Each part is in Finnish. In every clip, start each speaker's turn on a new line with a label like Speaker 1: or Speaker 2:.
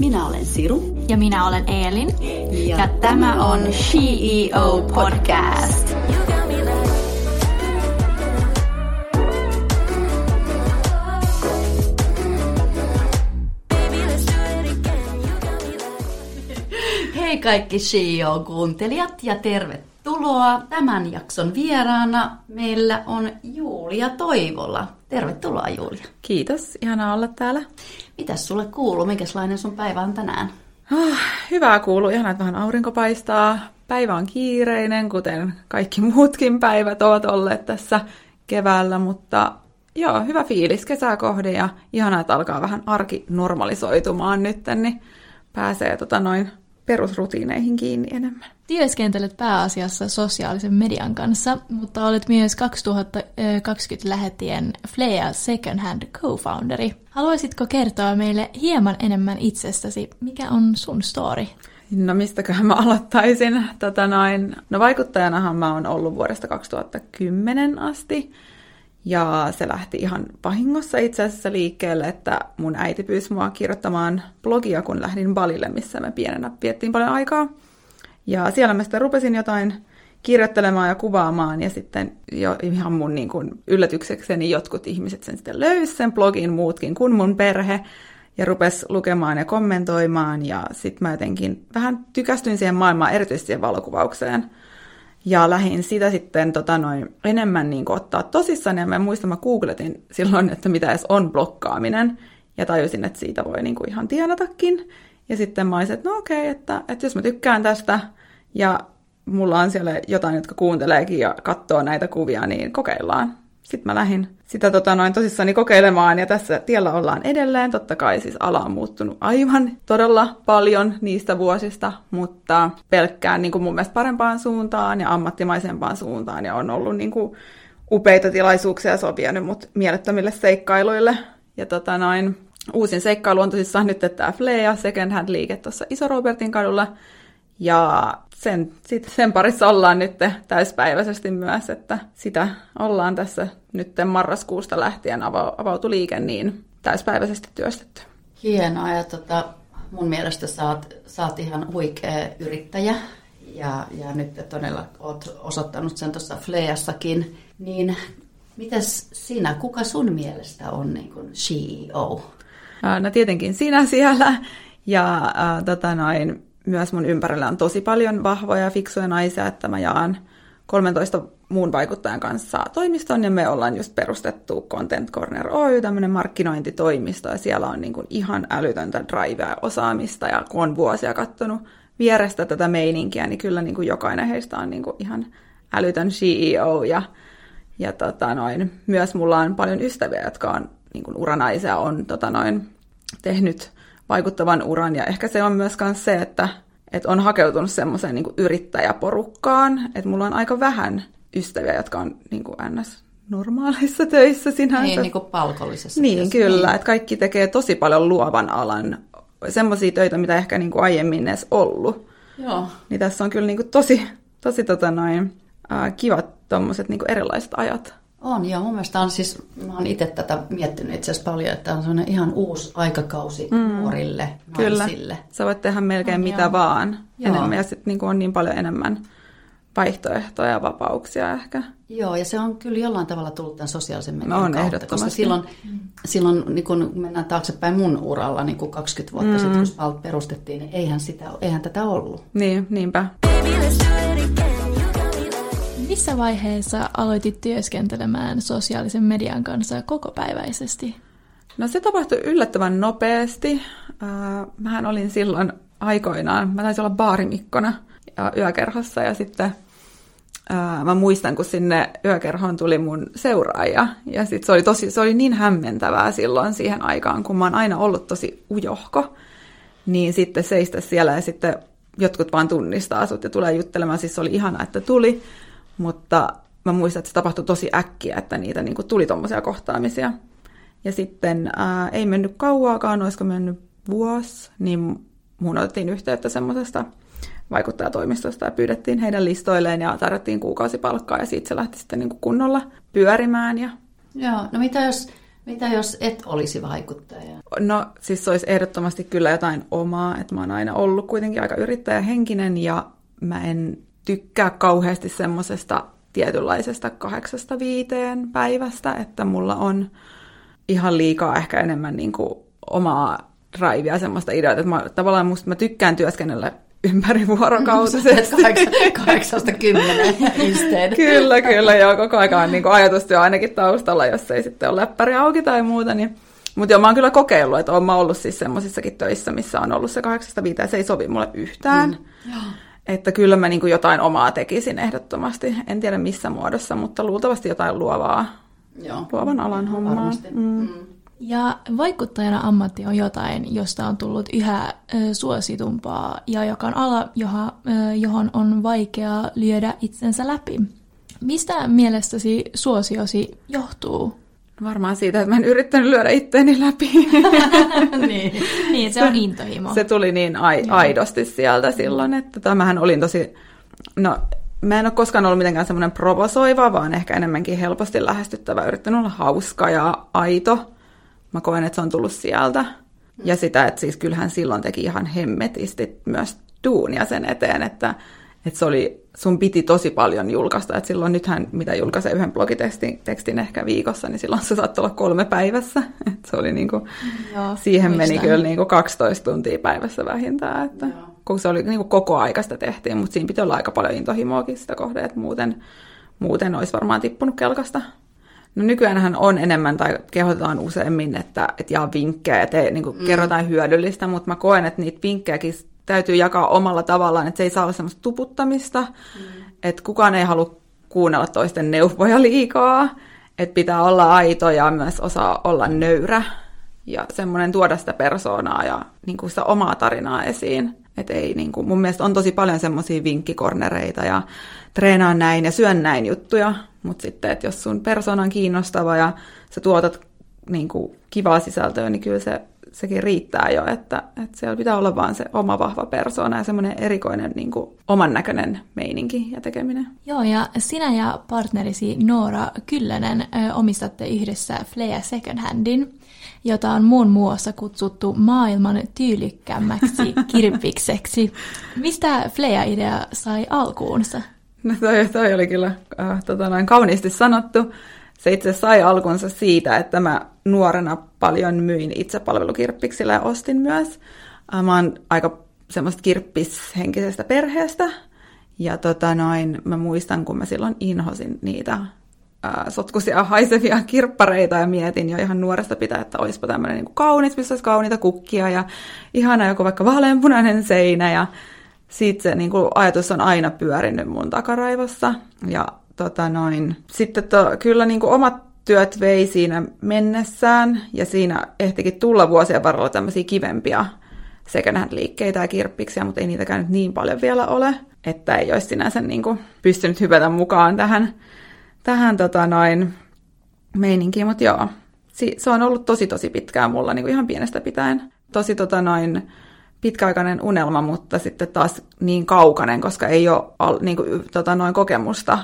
Speaker 1: Minä olen Siru.
Speaker 2: Ja minä olen Eelin.
Speaker 1: Ja, ja tämä on CEO Podcast. Hei kaikki CEO-kuuntelijat ja tervetuloa. Tämän jakson vieraana meillä on Julia Toivola. Tervetuloa Julia.
Speaker 3: Kiitos, ihanaa olla täällä.
Speaker 1: Mitäs sulle kuuluu? Mikäslainen sun päivä on tänään?
Speaker 3: Oh, hyvää kuuluu. Ihanaa, että vähän aurinko paistaa. Päivä on kiireinen, kuten kaikki muutkin päivät ovat olleet tässä keväällä, mutta joo, hyvä fiilis kesää kohde ja ihanaa, että alkaa vähän arki normalisoitumaan nyt, niin pääsee tota noin perusrutiineihin kiinni enemmän.
Speaker 2: Työskentelet pääasiassa sosiaalisen median kanssa, mutta olet myös 2020 lähetien Flea Second Hand co-founderi. Haluaisitko kertoa meille hieman enemmän itsestäsi? Mikä on sun story?
Speaker 3: No mistäköhän mä aloittaisin? Tota noin, no vaikuttajanahan mä oon ollut vuodesta 2010 asti. Ja se lähti ihan vahingossa itse asiassa liikkeelle, että mun äiti pyysi mua kirjoittamaan blogia, kun lähdin Balille, missä me pienenä viettiin paljon aikaa. Ja siellä mä sitten rupesin jotain kirjoittelemaan ja kuvaamaan, ja sitten jo ihan mun niin kuin yllätyksekseni jotkut ihmiset sen sitten löysivät sen blogin muutkin kuin mun perhe, ja rupes lukemaan ja kommentoimaan, ja sitten mä jotenkin vähän tykästyin siihen maailmaan, erityisesti siihen valokuvaukseen. Ja lähdin sitä sitten tota noin, enemmän niin kuin, ottaa tosissaan, ja mä muistan, mä googletin silloin, että mitä edes on blokkaaminen, ja tajusin, että siitä voi niin kuin ihan tienatakin. Ja sitten mä olisin, että no okei, okay, että, että jos mä tykkään tästä, ja mulla on siellä jotain, jotka kuunteleekin ja katsoo näitä kuvia, niin kokeillaan. Sitten mä lähdin sitä tota, noin tosissani kokeilemaan ja tässä tiellä ollaan edelleen. Totta kai siis ala on muuttunut aivan todella paljon niistä vuosista, mutta pelkkään niin kuin mun mielestä parempaan suuntaan ja ammattimaisempaan suuntaan ja on ollut niin kuin, upeita tilaisuuksia sopia mut mielettömille seikkailuille. Ja tota noin, uusin seikkailu on tosissaan nyt tämä Flea Second Hand liike tuossa Iso Robertin kadulla. Ja sen, sit, sen parissa ollaan nyt täyspäiväisesti myös, että sitä ollaan tässä nyt marraskuusta lähtien avautu liike niin täyspäiväisesti työstetty.
Speaker 1: Hienoa ja tota, mun mielestä sä oot ihan huikea yrittäjä ja, ja nyt todella oot osoittanut sen tuossa Fleassakin. Niin mitäs sinä, kuka sun mielestä on niin kuin CEO?
Speaker 3: No tietenkin sinä siellä. Ja äh, tota noin, myös mun ympärillä on tosi paljon vahvoja, fiksuja naisia, että mä jaan 13 muun vaikuttajan kanssa toimiston ja me ollaan just perustettu Content Corner Oy, tämmöinen markkinointitoimisto ja siellä on niin kuin ihan älytöntä drivea ja osaamista ja kun on vuosia katsonut vierestä tätä meininkiä, niin kyllä niin kuin jokainen heistä on niin kuin ihan älytön CEO ja, ja tota noin, myös mulla on paljon ystäviä, jotka on niin kuin uranaisia, on tota noin, tehnyt vaikuttavan uran. Ja ehkä se on myös se, että, että on hakeutunut semmoiseen niin yrittäjäporukkaan, että mulla on aika vähän ystäviä, jotka on niin kuin ns normaaleissa töissä sinänsä.
Speaker 1: Niin, niin kuin palkollisessa
Speaker 3: Niin, työssä. kyllä. Niin. Että kaikki tekee tosi paljon luovan alan, semmoisia töitä, mitä ehkä niin kuin aiemmin edes ollut.
Speaker 1: Joo.
Speaker 3: Niin tässä on kyllä niin kuin tosi, tosi tota noin, äh, kivat tommoset niin erilaiset ajat.
Speaker 1: On, ja mun mielestä on siis, mä oon itse tätä miettinyt itse asiassa paljon, että on sellainen ihan uusi aikakausi mm. nuorille naisille.
Speaker 3: Kyllä, sä voit tehdä melkein on, mitä joo. vaan joo. enemmän, ja sitten niin on niin paljon enemmän vaihtoehtoja ja vapauksia ehkä.
Speaker 1: Joo, ja se on kyllä jollain tavalla tullut tämän sosiaalisen median on kautta, koska silloin, silloin niin kun mennään taaksepäin mun uralla niin kuin 20 vuotta mm. sitten, kun Spalt perustettiin, niin eihän, sitä, eihän tätä ollut.
Speaker 3: Niin, niinpä.
Speaker 2: Missä vaiheessa aloitit työskentelemään sosiaalisen median kanssa kokopäiväisesti?
Speaker 3: No se tapahtui yllättävän nopeasti. Mähän olin silloin aikoinaan, mä taisin olla baarimikkona ja yökerhossa ja sitten mä muistan, kun sinne yökerhoon tuli mun seuraaja. Ja sitten se oli, tosi, se oli niin hämmentävää silloin siihen aikaan, kun mä oon aina ollut tosi ujohko. Niin sitten seistä siellä ja sitten jotkut vaan tunnistaa sut ja tulee juttelemaan. Siis se oli ihana, että tuli. Mutta mä muistan, että se tapahtui tosi äkkiä, että niitä niin kuin tuli tuommoisia kohtaamisia. Ja sitten ää, ei mennyt kauaakaan, olisiko mennyt vuosi, niin mun otettiin yhteyttä semmoisesta vaikuttajatoimistosta ja pyydettiin heidän listoilleen ja tarjottiin kuukausipalkkaa ja siitä se lähti sitten niin kuin kunnolla pyörimään. Ja...
Speaker 1: Joo, no mitä jos, Mitä jos et olisi vaikuttaja?
Speaker 3: No siis se olisi ehdottomasti kyllä jotain omaa, että mä oon aina ollut kuitenkin aika yrittäjähenkinen ja mä en tykkää kauheasti semmoisesta tietynlaisesta kahdeksasta viiteen päivästä, että mulla on ihan liikaa ehkä enemmän niin kuin omaa drivea, semmoista ideoita, että mä, tavallaan musta mä tykkään työskennellä ympäri vuorokautisesti.
Speaker 1: Kahdeksasta kymmeneen instead.
Speaker 3: kyllä, kyllä, joo, koko ajan on niin ajatustyö ainakin taustalla, jos ei sitten ole läppäri auki tai muuta, niin mutta joo, mä oon kyllä kokeillut, että oon mä ollut siis semmoisissakin töissä, missä on ollut se kahdeksasta viiteen, se ei sovi mulle yhtään. Mm. Että kyllä mä niin jotain omaa tekisin ehdottomasti. En tiedä missä muodossa, mutta luultavasti jotain luovaa, Joo. luovan alan hommaa. Mm. Mm.
Speaker 2: Ja vaikuttajana ammatti on jotain, josta on tullut yhä ö, suositumpaa ja joka on ala, johon, ö, johon on vaikea lyödä itsensä läpi. Mistä mielestäsi suosiosi johtuu?
Speaker 3: Varmaan siitä, että mä en yrittänyt lyödä itteeni läpi.
Speaker 2: niin. niin, se on intohimo.
Speaker 3: Se tuli niin ai- aidosti sieltä silloin, että tämähän olin tosi... No, mä en ole koskaan ollut mitenkään semmoinen provosoiva, vaan ehkä enemmänkin helposti lähestyttävä. Yrittänyt olla hauska ja aito. Mä koen, että se on tullut sieltä. Ja sitä, että siis kyllähän silloin teki ihan hemmetisti myös duunia sen eteen, että, että se oli, sun piti tosi paljon julkaista. Että silloin nythän, mitä julkaisee yhden blogitekstin tekstin ehkä viikossa, niin silloin se saattoi olla kolme päivässä. Että se oli niinku, Joo, siihen meni kyllä niinku 12 tuntia päivässä vähintään. Että Joo. se oli niinku koko aikaista tehtiin, mutta siinä piti olla aika paljon intohimoakin sitä kohde, että muuten, muuten olisi varmaan tippunut kelkasta. No nykyäänhän on enemmän tai kehotetaan useammin, että, että jaa vinkkejä ja te, niin mm. kerrotaan hyödyllistä, mutta mä koen, että niitä vinkkejäkin täytyy jakaa omalla tavallaan, että se ei saa olla semmoista tuputtamista, mm. että kukaan ei halua kuunnella toisten neuvoja liikaa, että pitää olla aito ja myös osaa olla nöyrä ja semmoinen tuoda sitä persoonaa ja niin kuin sitä omaa tarinaa esiin. Et ei, niin kuin, mun mielestä on tosi paljon semmoisia vinkkikornereita ja treenaa näin ja syön näin juttuja, mutta sitten, että jos sun persona on kiinnostava ja sä tuotat niin kuin, kivaa sisältöä, niin kyllä se, sekin riittää jo, että, että siellä pitää olla vaan se oma vahva persona ja semmoinen erikoinen niin kuin, oman näköinen meininki ja tekeminen.
Speaker 2: Joo, ja sinä ja partnerisi Noora Kyllönen ö, omistatte yhdessä Fleja Second Handin, jota on muun muassa kutsuttu maailman tyylikkämmäksi kirpikseksi. Mistä Fleja-idea sai alkuunsa?
Speaker 3: No toi, toi oli kyllä äh, tota noin, kauniisti sanottu. Se itse sai alkunsa siitä, että mä nuorena paljon myin itsepalvelukirppiksillä ja ostin myös. Mä oon aika semmoista kirppishenkisestä perheestä. Ja tota noin, mä muistan, kun mä silloin inhosin niitä ää, sotkuisia haisevia kirppareita ja mietin jo ihan nuoresta pitää, että olisipa tämmöinen niin kaunis, missä olisi kauniita kukkia ja ihana joku vaikka vaaleanpunainen seinä ja siitä se niin kuin, ajatus on aina pyörinyt mun takaraivossa. Ja tota noin. Sitten to, kyllä niin kuin, omat työt vei siinä mennessään, ja siinä ehtikin tulla vuosien varrella tämmöisiä kivempia second liikkeitä ja kirppiksiä, mutta ei niitäkään nyt niin paljon vielä ole, että ei olisi sinänsä niin kuin, pystynyt hypätä mukaan tähän, tähän tota noin, meininkiin, mutta joo, se on ollut tosi tosi pitkään mulla niin kuin ihan pienestä pitäen. Tosi tota noin, pitkäaikainen unelma, mutta sitten taas niin kaukainen, koska ei ole niin kuin, tota, noin kokemusta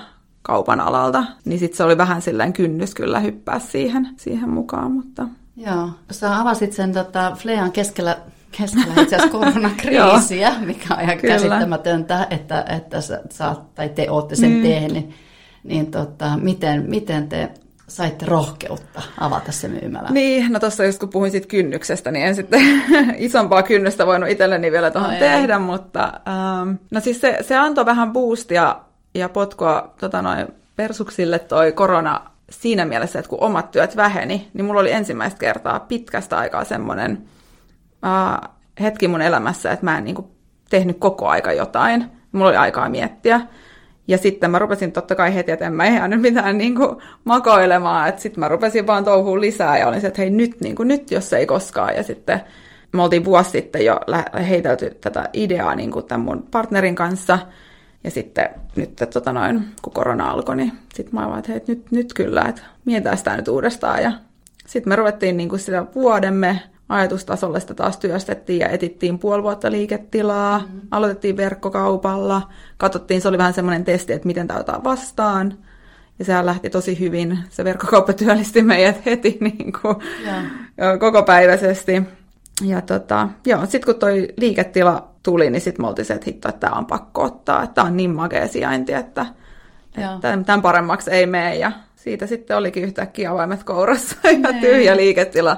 Speaker 3: kaupan alalta, niin sitten se oli vähän silleen kynnys kyllä hyppää siihen, siihen mukaan. Mutta...
Speaker 1: Joo, sä avasit sen tota, Flean keskellä keskellä itse asiassa koronakriisiä, mikä on ihan Kyllä. käsittämätöntä, että, että sä, sä, tai te olette sen mm. tehneet. Niin tota, miten, miten te saitte rohkeutta avata se myymälä?
Speaker 3: Niin, no tuossa just kun puhuin siitä kynnyksestä, niin en sitten isompaa kynnystä voinut itselleni vielä tuohon no, tehdä, ei. mutta ähm, no siis se, se antoi vähän boostia ja potkua tota noin, persuksille toi korona siinä mielessä, että kun omat työt väheni, niin mulla oli ensimmäistä kertaa pitkästä aikaa semmoinen äh, hetki mun elämässä, että mä en niin kuin, tehnyt koko aika jotain. Mulla oli aikaa miettiä. Ja sitten mä rupesin totta kai heti, että en mä jäänyt mitään niin kuin makoilemaan, että sitten mä rupesin vaan touhuun lisää ja olin se, että hei nyt, niin kuin, nyt jos ei koskaan. Ja sitten me oltiin vuosi sitten jo heitelty tätä ideaa niin kuin tämän mun partnerin kanssa. Ja sitten nyt, tota noin, kun korona alkoi, niin sitten mä vaan, että hei, nyt, nyt kyllä, että mietitään sitä nyt uudestaan. Ja sitten me ruvettiin niin kuin sitä vuodemme ajatustasolla sitä taas työstettiin ja etittiin puoli vuotta liiketilaa, mm. aloitettiin verkkokaupalla, katsottiin, se oli vähän semmoinen testi, että miten tämä otetaan vastaan. Ja sehän lähti tosi hyvin. Se verkkokauppa työllisti meidät heti niin kuin, koko päiväisesti. Ja tota, joo, sitten kun toi liiketila tuli, niin sitten me oltiin se, että hitto, että tämä on pakko ottaa, että tämä on niin makea sijainti, että, että tämän paremmaksi ei mene. Ja siitä sitten olikin yhtäkkiä avaimet kourassa ja nee. tyhjä liiketila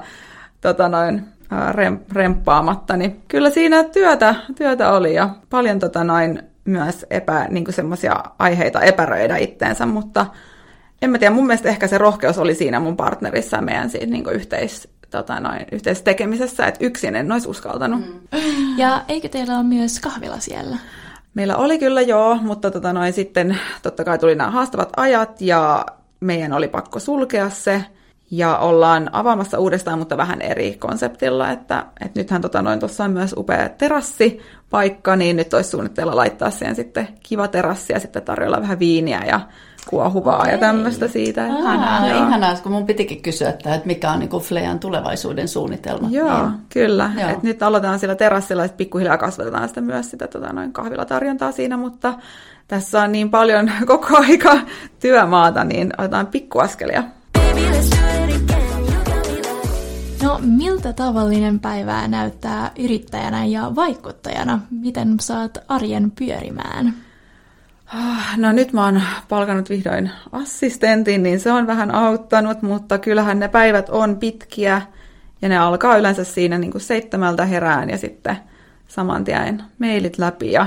Speaker 3: tota noin, rem, remppaamatta. Niin kyllä siinä työtä, työtä oli ja paljon tota noin, myös epä, niin semmoisia aiheita epäröidä itteensä, mutta en mä tiedä, mun mielestä ehkä se rohkeus oli siinä mun partnerissa ja meidän siinä niin yhteis, tota noin, yhteisessä tekemisessä, että yksin en olisi uskaltanut. Mm.
Speaker 2: Ja eikö teillä ole myös kahvila siellä?
Speaker 3: Meillä oli kyllä joo, mutta tota noin, sitten totta kai tuli nämä haastavat ajat ja meidän oli pakko sulkea se. Ja ollaan avaamassa uudestaan, mutta vähän eri konseptilla, että, että nythän tota noin, tuossa on myös upea terassipaikka, niin nyt olisi suunnitteilla laittaa siihen sitten kiva terassi ja sitten tarjolla vähän viiniä ja kuohuvaa ja tämmöistä siitä.
Speaker 1: Ihanaa, joo. ihanaa, kun mun pitikin kysyä, että, että mikä on niin Flean tulevaisuuden suunnitelma.
Speaker 3: Joo, niin. kyllä. Joo. Et nyt aloitetaan sillä terassilla ja pikkuhiljaa kasvatetaan sitä myös sitä tota, noin kahvilatarjontaa siinä, mutta tässä on niin paljon koko aika työmaata, niin otetaan pikkuaskelia.
Speaker 2: No, miltä tavallinen päivää näyttää yrittäjänä ja vaikuttajana? Miten saat arjen pyörimään?
Speaker 3: Ah, no nyt mä oon palkanut vihdoin assistentin, niin se on vähän auttanut, mutta kyllähän ne päivät on pitkiä ja ne alkaa yleensä siinä niin kuin seitsemältä herään ja sitten saman tien mailit läpi. Ja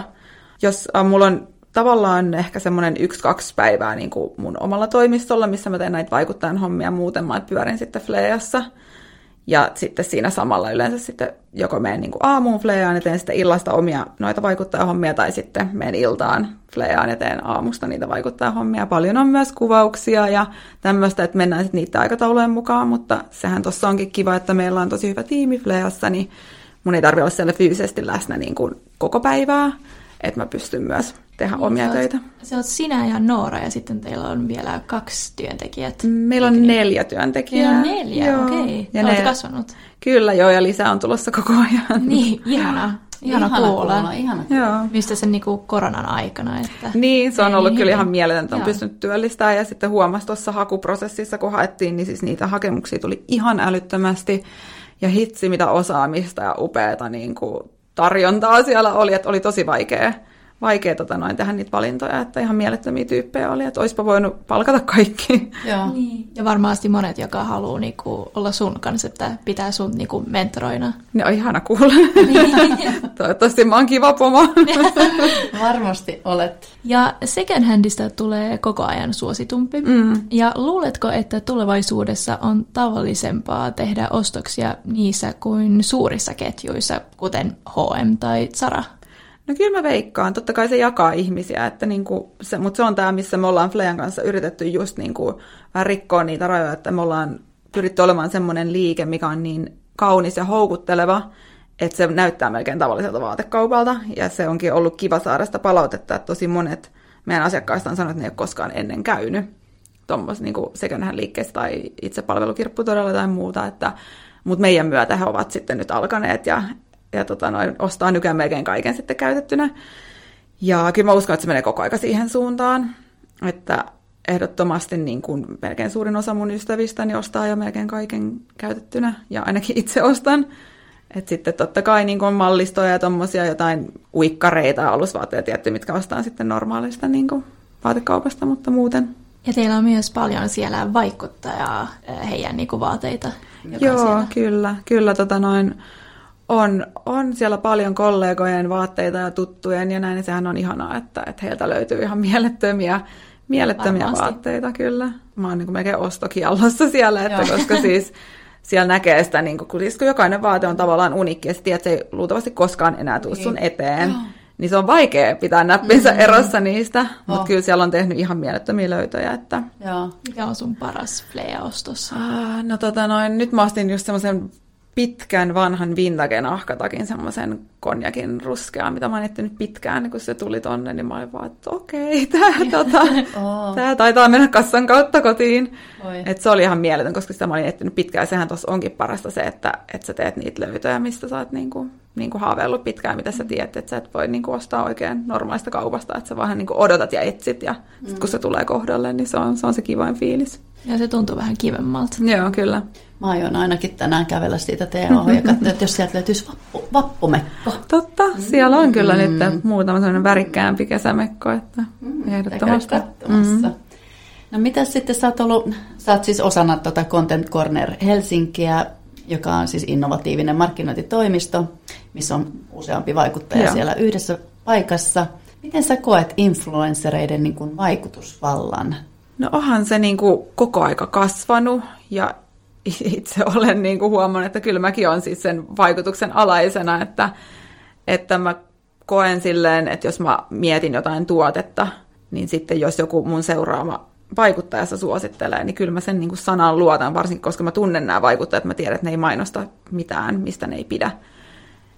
Speaker 3: jos äh, mulla on tavallaan ehkä semmoinen yksi-kaksi päivää niin kuin mun omalla toimistolla, missä mä teen näitä vaikuttajan hommia muuten, mä pyörin sitten Fleassa. Ja sitten siinä samalla yleensä sitten joko menen niin kuin aamuun Fleaan ja teen sitten illasta omia noita vaikuttajahommia, tai sitten menen iltaan Fleaan ja teen aamusta niitä vaikuttajahommia. Paljon on myös kuvauksia ja tämmöistä, että mennään sitten niitä aikataulujen mukaan, mutta sehän tuossa onkin kiva, että meillä on tosi hyvä tiimi Fleassa, niin mun ei tarvitse olla siellä fyysisesti läsnä niin kuin koko päivää, että mä pystyn myös tehdä niin, omia
Speaker 2: sä
Speaker 3: töitä.
Speaker 2: Se on sinä ja Noora ja sitten teillä on vielä kaksi työntekijät.
Speaker 3: Meillä on neljä työntekijää.
Speaker 2: Meillä on neljä, okei. Okay. Ja ne... kasvanut.
Speaker 3: Kyllä joo, ja lisää on tulossa koko ajan.
Speaker 2: Niin, ihana. Ihana, ihana kuulla.
Speaker 1: kuulla. Ihana kuulla. Joo.
Speaker 2: Mistä sen niinku koronan aikana. Että...
Speaker 3: Niin, se on ollut niin, kyllä ihan mieletöntä, on pystynyt työllistämään. Ja sitten huomasi tuossa hakuprosessissa, kun haettiin, niin siis niitä hakemuksia tuli ihan älyttömästi. Ja hitsi, mitä osaamista ja upeata niin kuin tarjontaa siellä oli, että oli tosi vaikea vaikea tota, noin, tehdä niitä valintoja, että ihan mielettömiä tyyppejä oli, että olisipa voinut palkata kaikki.
Speaker 2: Joo. Niin. Ja varmasti monet, joka haluaa niinku, olla sun kanssa, että pitää sun niinku, mentoroina.
Speaker 3: Ne on ihana kuulla. Niin. Toivottavasti mä oon kiva pomo.
Speaker 1: Varmasti olet.
Speaker 2: Ja second handista tulee koko ajan suositumpi. Mm. Ja luuletko, että tulevaisuudessa on tavallisempaa tehdä ostoksia niissä kuin suurissa ketjuissa, kuten H&M tai Zara?
Speaker 3: No kyllä mä veikkaan. Totta kai se jakaa ihmisiä, että niinku se, mutta se on tämä, missä me ollaan Flean kanssa yritetty just niinku vähän rikkoa niitä rajoja, että me ollaan pyritty olemaan semmoinen liike, mikä on niin kaunis ja houkutteleva, että se näyttää melkein tavalliselta vaatekaupalta. Ja se onkin ollut kiva saada sitä palautetta, että tosi monet meidän asiakkaista on sanonut, että ne ei ole koskaan ennen käynyt tuommoisessa niin second liikkeessä tai itsepalvelukirpputorilla tai muuta, että, mutta meidän myötä he ovat sitten nyt alkaneet ja ja tota, noin, ostaa nykyään melkein kaiken sitten käytettynä. Ja kyllä mä uskon, että se menee koko aika siihen suuntaan, että ehdottomasti niin kuin melkein suurin osa mun ystävistäni ostaa jo melkein kaiken käytettynä, ja ainakin itse ostan. Et sitten totta kai niin kuin mallistoja ja tommosia jotain uikkareita ja alusvaatteja tietty, mitkä ostaan sitten normaalista niin kuin vaatekaupasta, mutta muuten.
Speaker 2: Ja teillä on myös paljon siellä vaikuttajaa eh, heidän niin kuin vaateita.
Speaker 3: Joo, siellä. kyllä. Kyllä tota noin, on, on siellä paljon kollegojen vaatteita ja tuttujen ja näin, niin sehän on ihanaa, että, että heiltä löytyy ihan mielettömiä, mielettömiä vaatteita kyllä. Mä oon niin kuin melkein ostokiallossa siellä, että koska siis siellä näkee sitä, niin kuin, kun, siis kun jokainen vaate on tavallaan unikki ja tiedät, että se ei luultavasti koskaan enää tule sun niin. eteen. Joo. Niin se on vaikea pitää näppinsä mm-hmm. erossa niistä, oh. mutta kyllä siellä on tehnyt ihan mielettömiä löytöjä. Että...
Speaker 2: Joo. Mikä on sun paras Flea-ostossa?
Speaker 3: Ah, no tota noin, nyt mä ostin just semmoisen pitkän vanhan vintage nahkatakin semmoisen konjakin ruskean, mitä mä oon etsinyt pitkään, niin kun se tuli tonne, niin mä olin vaan, että okei, tää, tota, oh. tää taitaa mennä kassan kautta kotiin. Et se oli ihan mieletön, koska sitä mä olin etsinyt pitkään. Sehän tuossa onkin parasta se, että, että sä teet niitä löytöjä, mistä saat niinku niin kuin haaveillut pitkään, mitä sä tiedät, että sä et voi niin kuin ostaa oikein normaalista kaupasta, että sä vähän niin kuin odotat ja etsit ja mm. sit kun se tulee kohdalle, niin se on se, on se kivain fiilis.
Speaker 2: Ja se tuntuu vähän kivemmalta.
Speaker 3: Joo, kyllä.
Speaker 1: Mä aion ainakin tänään kävellä siitä teidän ohi ja katsoa, että jos sieltä löytyisi vappu, vappumekko.
Speaker 3: Totta, siellä on kyllä mm. nyt muutama sellainen värikkäämpi kesämekko, että mm. ehdottomasti.
Speaker 1: Mm. No mitä sitten sä oot ollut, sä oot siis osana tuota Content Corner Helsinkiä, joka on siis innovatiivinen markkinointitoimisto, missä on useampi vaikuttaja Joo. siellä yhdessä paikassa. Miten sä koet influenssereiden niin kuin vaikutusvallan?
Speaker 3: No onhan se niin kuin koko aika kasvanut ja itse olen niin kuin huomannut, että kyllä mäkin olen siis sen vaikutuksen alaisena, että, että mä koen silleen, että jos mä mietin jotain tuotetta, niin sitten jos joku mun seuraava vaikuttajassa suosittelee, niin kyllä mä sen niin kuin sanan luotan, varsinkin koska mä tunnen nämä vaikuttajat, mä tiedän, että ne ei mainosta mitään, mistä ne ei pidä.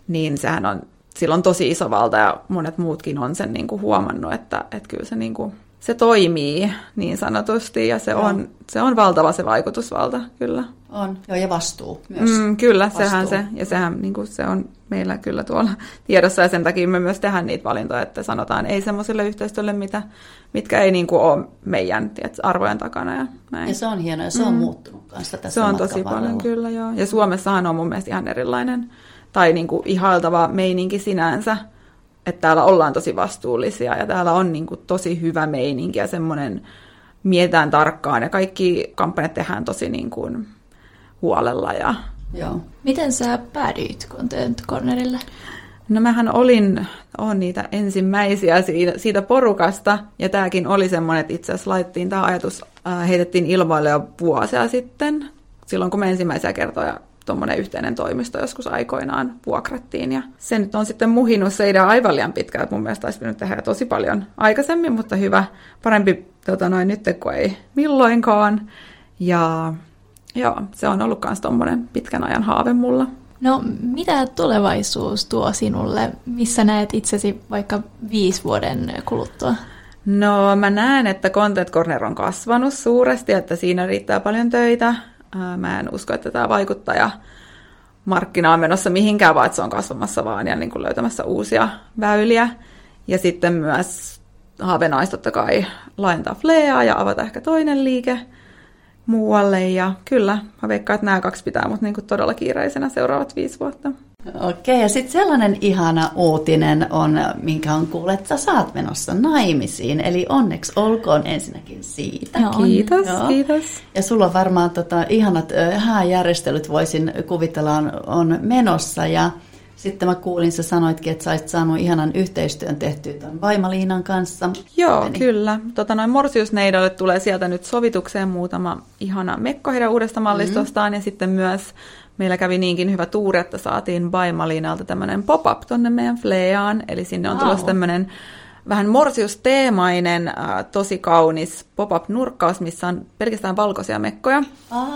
Speaker 3: Niin sehän on, sillä on tosi iso valta ja monet muutkin on sen niin kuin huomannut, että, että kyllä se niin kuin se toimii niin sanotusti ja se, on, se on valtava se vaikutusvalta, kyllä.
Speaker 1: On, joo ja vastuu myös.
Speaker 3: Mm, kyllä, vastuu. sehän se, ja sehän niin kuin se on meillä kyllä tuolla tiedossa ja sen takia me myös tehdään niitä valintoja, että sanotaan ei semmoiselle yhteistyölle, mitä, mitkä ei niin kuin ole meidän tiedät, arvojen takana ja näin.
Speaker 1: Ja se on hienoa ja se on mm. muuttunut kanssa tässä
Speaker 3: Se on tosi paljon kyllä, joo. Ja Suomessahan on mun mielestä ihan erilainen tai niin kuin ihailtava meininki sinänsä, että täällä ollaan tosi vastuullisia ja täällä on niin kuin tosi hyvä meininki ja semmoinen mietitään tarkkaan ja kaikki kampanjat tehdään tosi niin kuin huolella. Ja...
Speaker 1: Joo.
Speaker 2: Miten sä päädyit Content Cornerille?
Speaker 3: No mähän olin, on niitä ensimmäisiä siitä, siitä porukasta, ja tämäkin oli semmoinen, että itse asiassa laitettiin tämä ajatus, äh, heitettiin ilmoille jo vuosia sitten, silloin kun me ensimmäisiä kertoja tuommoinen yhteinen toimisto joskus aikoinaan vuokrattiin. Ja se nyt on sitten muhinut se idea aivan liian pitkään, että mun mielestä olisi pitänyt tehdä tosi paljon aikaisemmin, mutta hyvä, parempi tota noin, nyt kuin ei milloinkaan. Ja joo, se on ollut myös tuommoinen pitkän ajan haave mulla.
Speaker 2: No, mitä tulevaisuus tuo sinulle? Missä näet itsesi vaikka viisi vuoden kuluttua?
Speaker 3: No, mä näen, että Content Corner on kasvanut suuresti, että siinä riittää paljon töitä. Mä en usko, että tämä vaikuttaja markkina on menossa mihinkään, vaan että se on kasvamassa vaan ja niin kuin löytämässä uusia väyliä. Ja sitten myös haaveena totta kai laajentaa Flea ja avata ehkä toinen liike muualle. Ja kyllä, mä veikkaan, että nämä kaksi pitää mut niin kuin todella kiireisenä seuraavat viisi vuotta.
Speaker 1: Okei, ja sitten sellainen ihana uutinen on, minkä on kuullut, että sä saat menossa naimisiin. Eli onneksi olkoon ensinnäkin siitä.
Speaker 3: Joo, kiitos, Joo. kiitos.
Speaker 1: Ja sulla on varmaan tota, ihanat hääjärjestelyt, voisin kuvitella, on, on menossa. Ja sitten mä kuulin, sä sanoitkin, että sä olisit saanut ihanan yhteistyön tehtyä tuon Vaimaliinan kanssa.
Speaker 3: Joo, Meni. kyllä. Tota, noin Morsiusneidolle tulee sieltä nyt sovitukseen muutama ihana mekko heidän uudesta mallistostaan. Mm. Ja sitten myös meillä kävi niinkin hyvä tuuri, että saatiin Baimalinalta tämmöinen pop-up tonne meidän Fleaan, eli sinne on tulossa tämmöinen vähän morsiusteemainen, äh, tosi kaunis pop-up-nurkkaus, missä on pelkästään valkoisia mekkoja.
Speaker 1: Ah,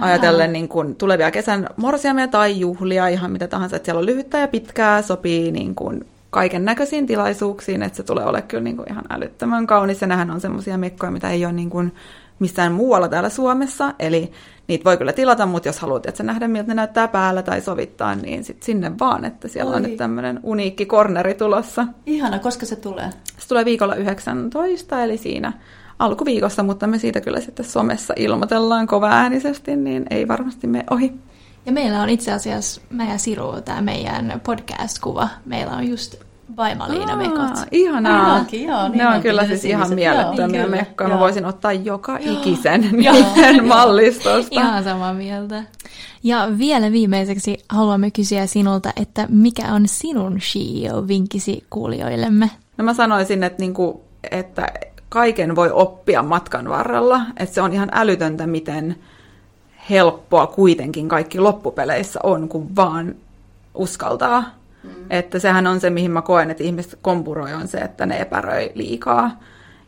Speaker 3: Ajatellen niin kuin tulevia kesän morsiamia tai juhlia, ihan mitä tahansa, että siellä on lyhyttä ja pitkää, sopii niin kuin kaiken näköisiin tilaisuuksiin, että se tulee olemaan kyllä niin kuin ihan älyttömän kaunis. Ja nämähän on semmoisia mekkoja, mitä ei ole niin kuin missään muualla täällä Suomessa, eli niitä voi kyllä tilata, mutta jos haluat että nähdä, miltä ne näyttää päällä tai sovittaa, niin sit sinne vaan, että siellä Oi. on nyt tämmöinen uniikki korneri tulossa.
Speaker 1: Ihana, koska se tulee?
Speaker 3: Se tulee viikolla 19, eli siinä alkuviikossa, mutta me siitä kyllä sitten somessa ilmoitellaan kovaäänisesti, niin ei varmasti me ohi.
Speaker 2: Ja meillä on itse asiassa, mä ja Siru, tämä meidän podcast-kuva, meillä on just Vaimaliina-mekot.
Speaker 3: Ihanaa. Ainakin, joo, niin ne on kyllä siis ihan mielettömiä mekkoja. Mä voisin ottaa joka joo. ikisen niiden mallistosta.
Speaker 2: Ihan samaa mieltä. Ja vielä viimeiseksi haluamme kysyä sinulta, että mikä on sinun CEO-vinkisi kuulijoillemme?
Speaker 3: No mä sanoisin, että, niinku, että kaiken voi oppia matkan varrella. Että se on ihan älytöntä, miten helppoa kuitenkin kaikki loppupeleissä on, kun vaan uskaltaa. Että sehän on se, mihin mä koen, että ihmiset kompuroi, on se, että ne epäröi liikaa.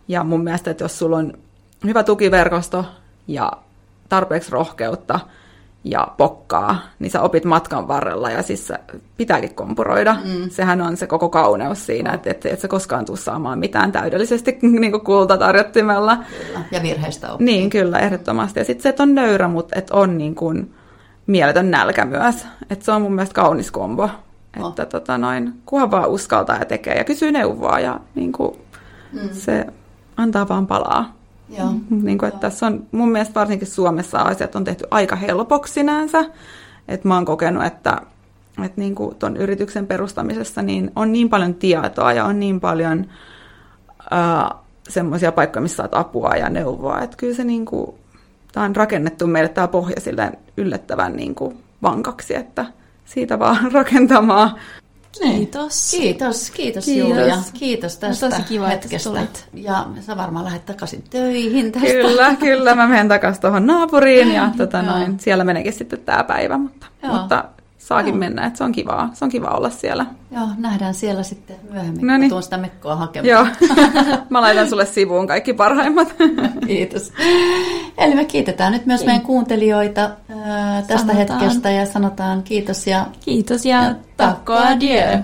Speaker 3: Ja mun mielestä, että jos sulla on hyvä tukiverkosto ja tarpeeksi rohkeutta ja pokkaa, niin sä opit matkan varrella ja siis pitääkin kompuroida. Mm. Sehän on se koko kauneus siinä, että et, et sä koskaan tuu saamaan mitään täydellisesti niin kultatarjottimella.
Speaker 1: Kyllä. Ja virheistä oppii.
Speaker 3: Niin, kyllä, ehdottomasti. Ja sitten se, että on nöyrä, mutta että on niin kuin mieletön nälkä myös. Että se on mun mielestä kaunis kombo Oh. Että tota noin, kunhan vaan uskaltaa ja tekee ja kysyy neuvoa ja niin kuin, mm. se antaa vaan palaa. Joo. Niin kuin, että tässä on mun mielestä varsinkin Suomessa asiat on tehty aika helpoksi sinänsä. Että mä oon kokenut, että, että niin kuin ton yrityksen perustamisessa niin on niin paljon tietoa ja on niin paljon äh, semmoisia paikkoja, missä saat apua ja neuvoa. Että kyllä se niin kuin, tämä on rakennettu meille tämä pohja silleen yllättävän niin kuin vankaksi, että siitä vaan rakentamaan.
Speaker 2: Kiitos.
Speaker 1: Kiitos, kiitos, kiitos. Julia. Kiitos tästä tosi kiva, hetkestä. Että ja sä varmaan lähdet takaisin töihin tästä.
Speaker 3: Kyllä, kyllä. Mä menen takaisin tuohon naapuriin ja tota noin, siellä meneekin sitten tämä päivä. Mutta, mutta saakin Joo. mennä, että se on kivaa. Se on kiva olla siellä.
Speaker 1: Joo, nähdään siellä sitten myöhemmin, Noniin. kun tuun sitä mekkoa hakemaan.
Speaker 3: Joo, mä laitan sulle sivuun kaikki parhaimmat.
Speaker 1: Kiitos. Eli me kiitetään nyt myös meidän kuuntelijoita ää, tästä sanotaan. hetkestä ja sanotaan kiitos ja...
Speaker 2: Kiitos ja, ja takko adieu.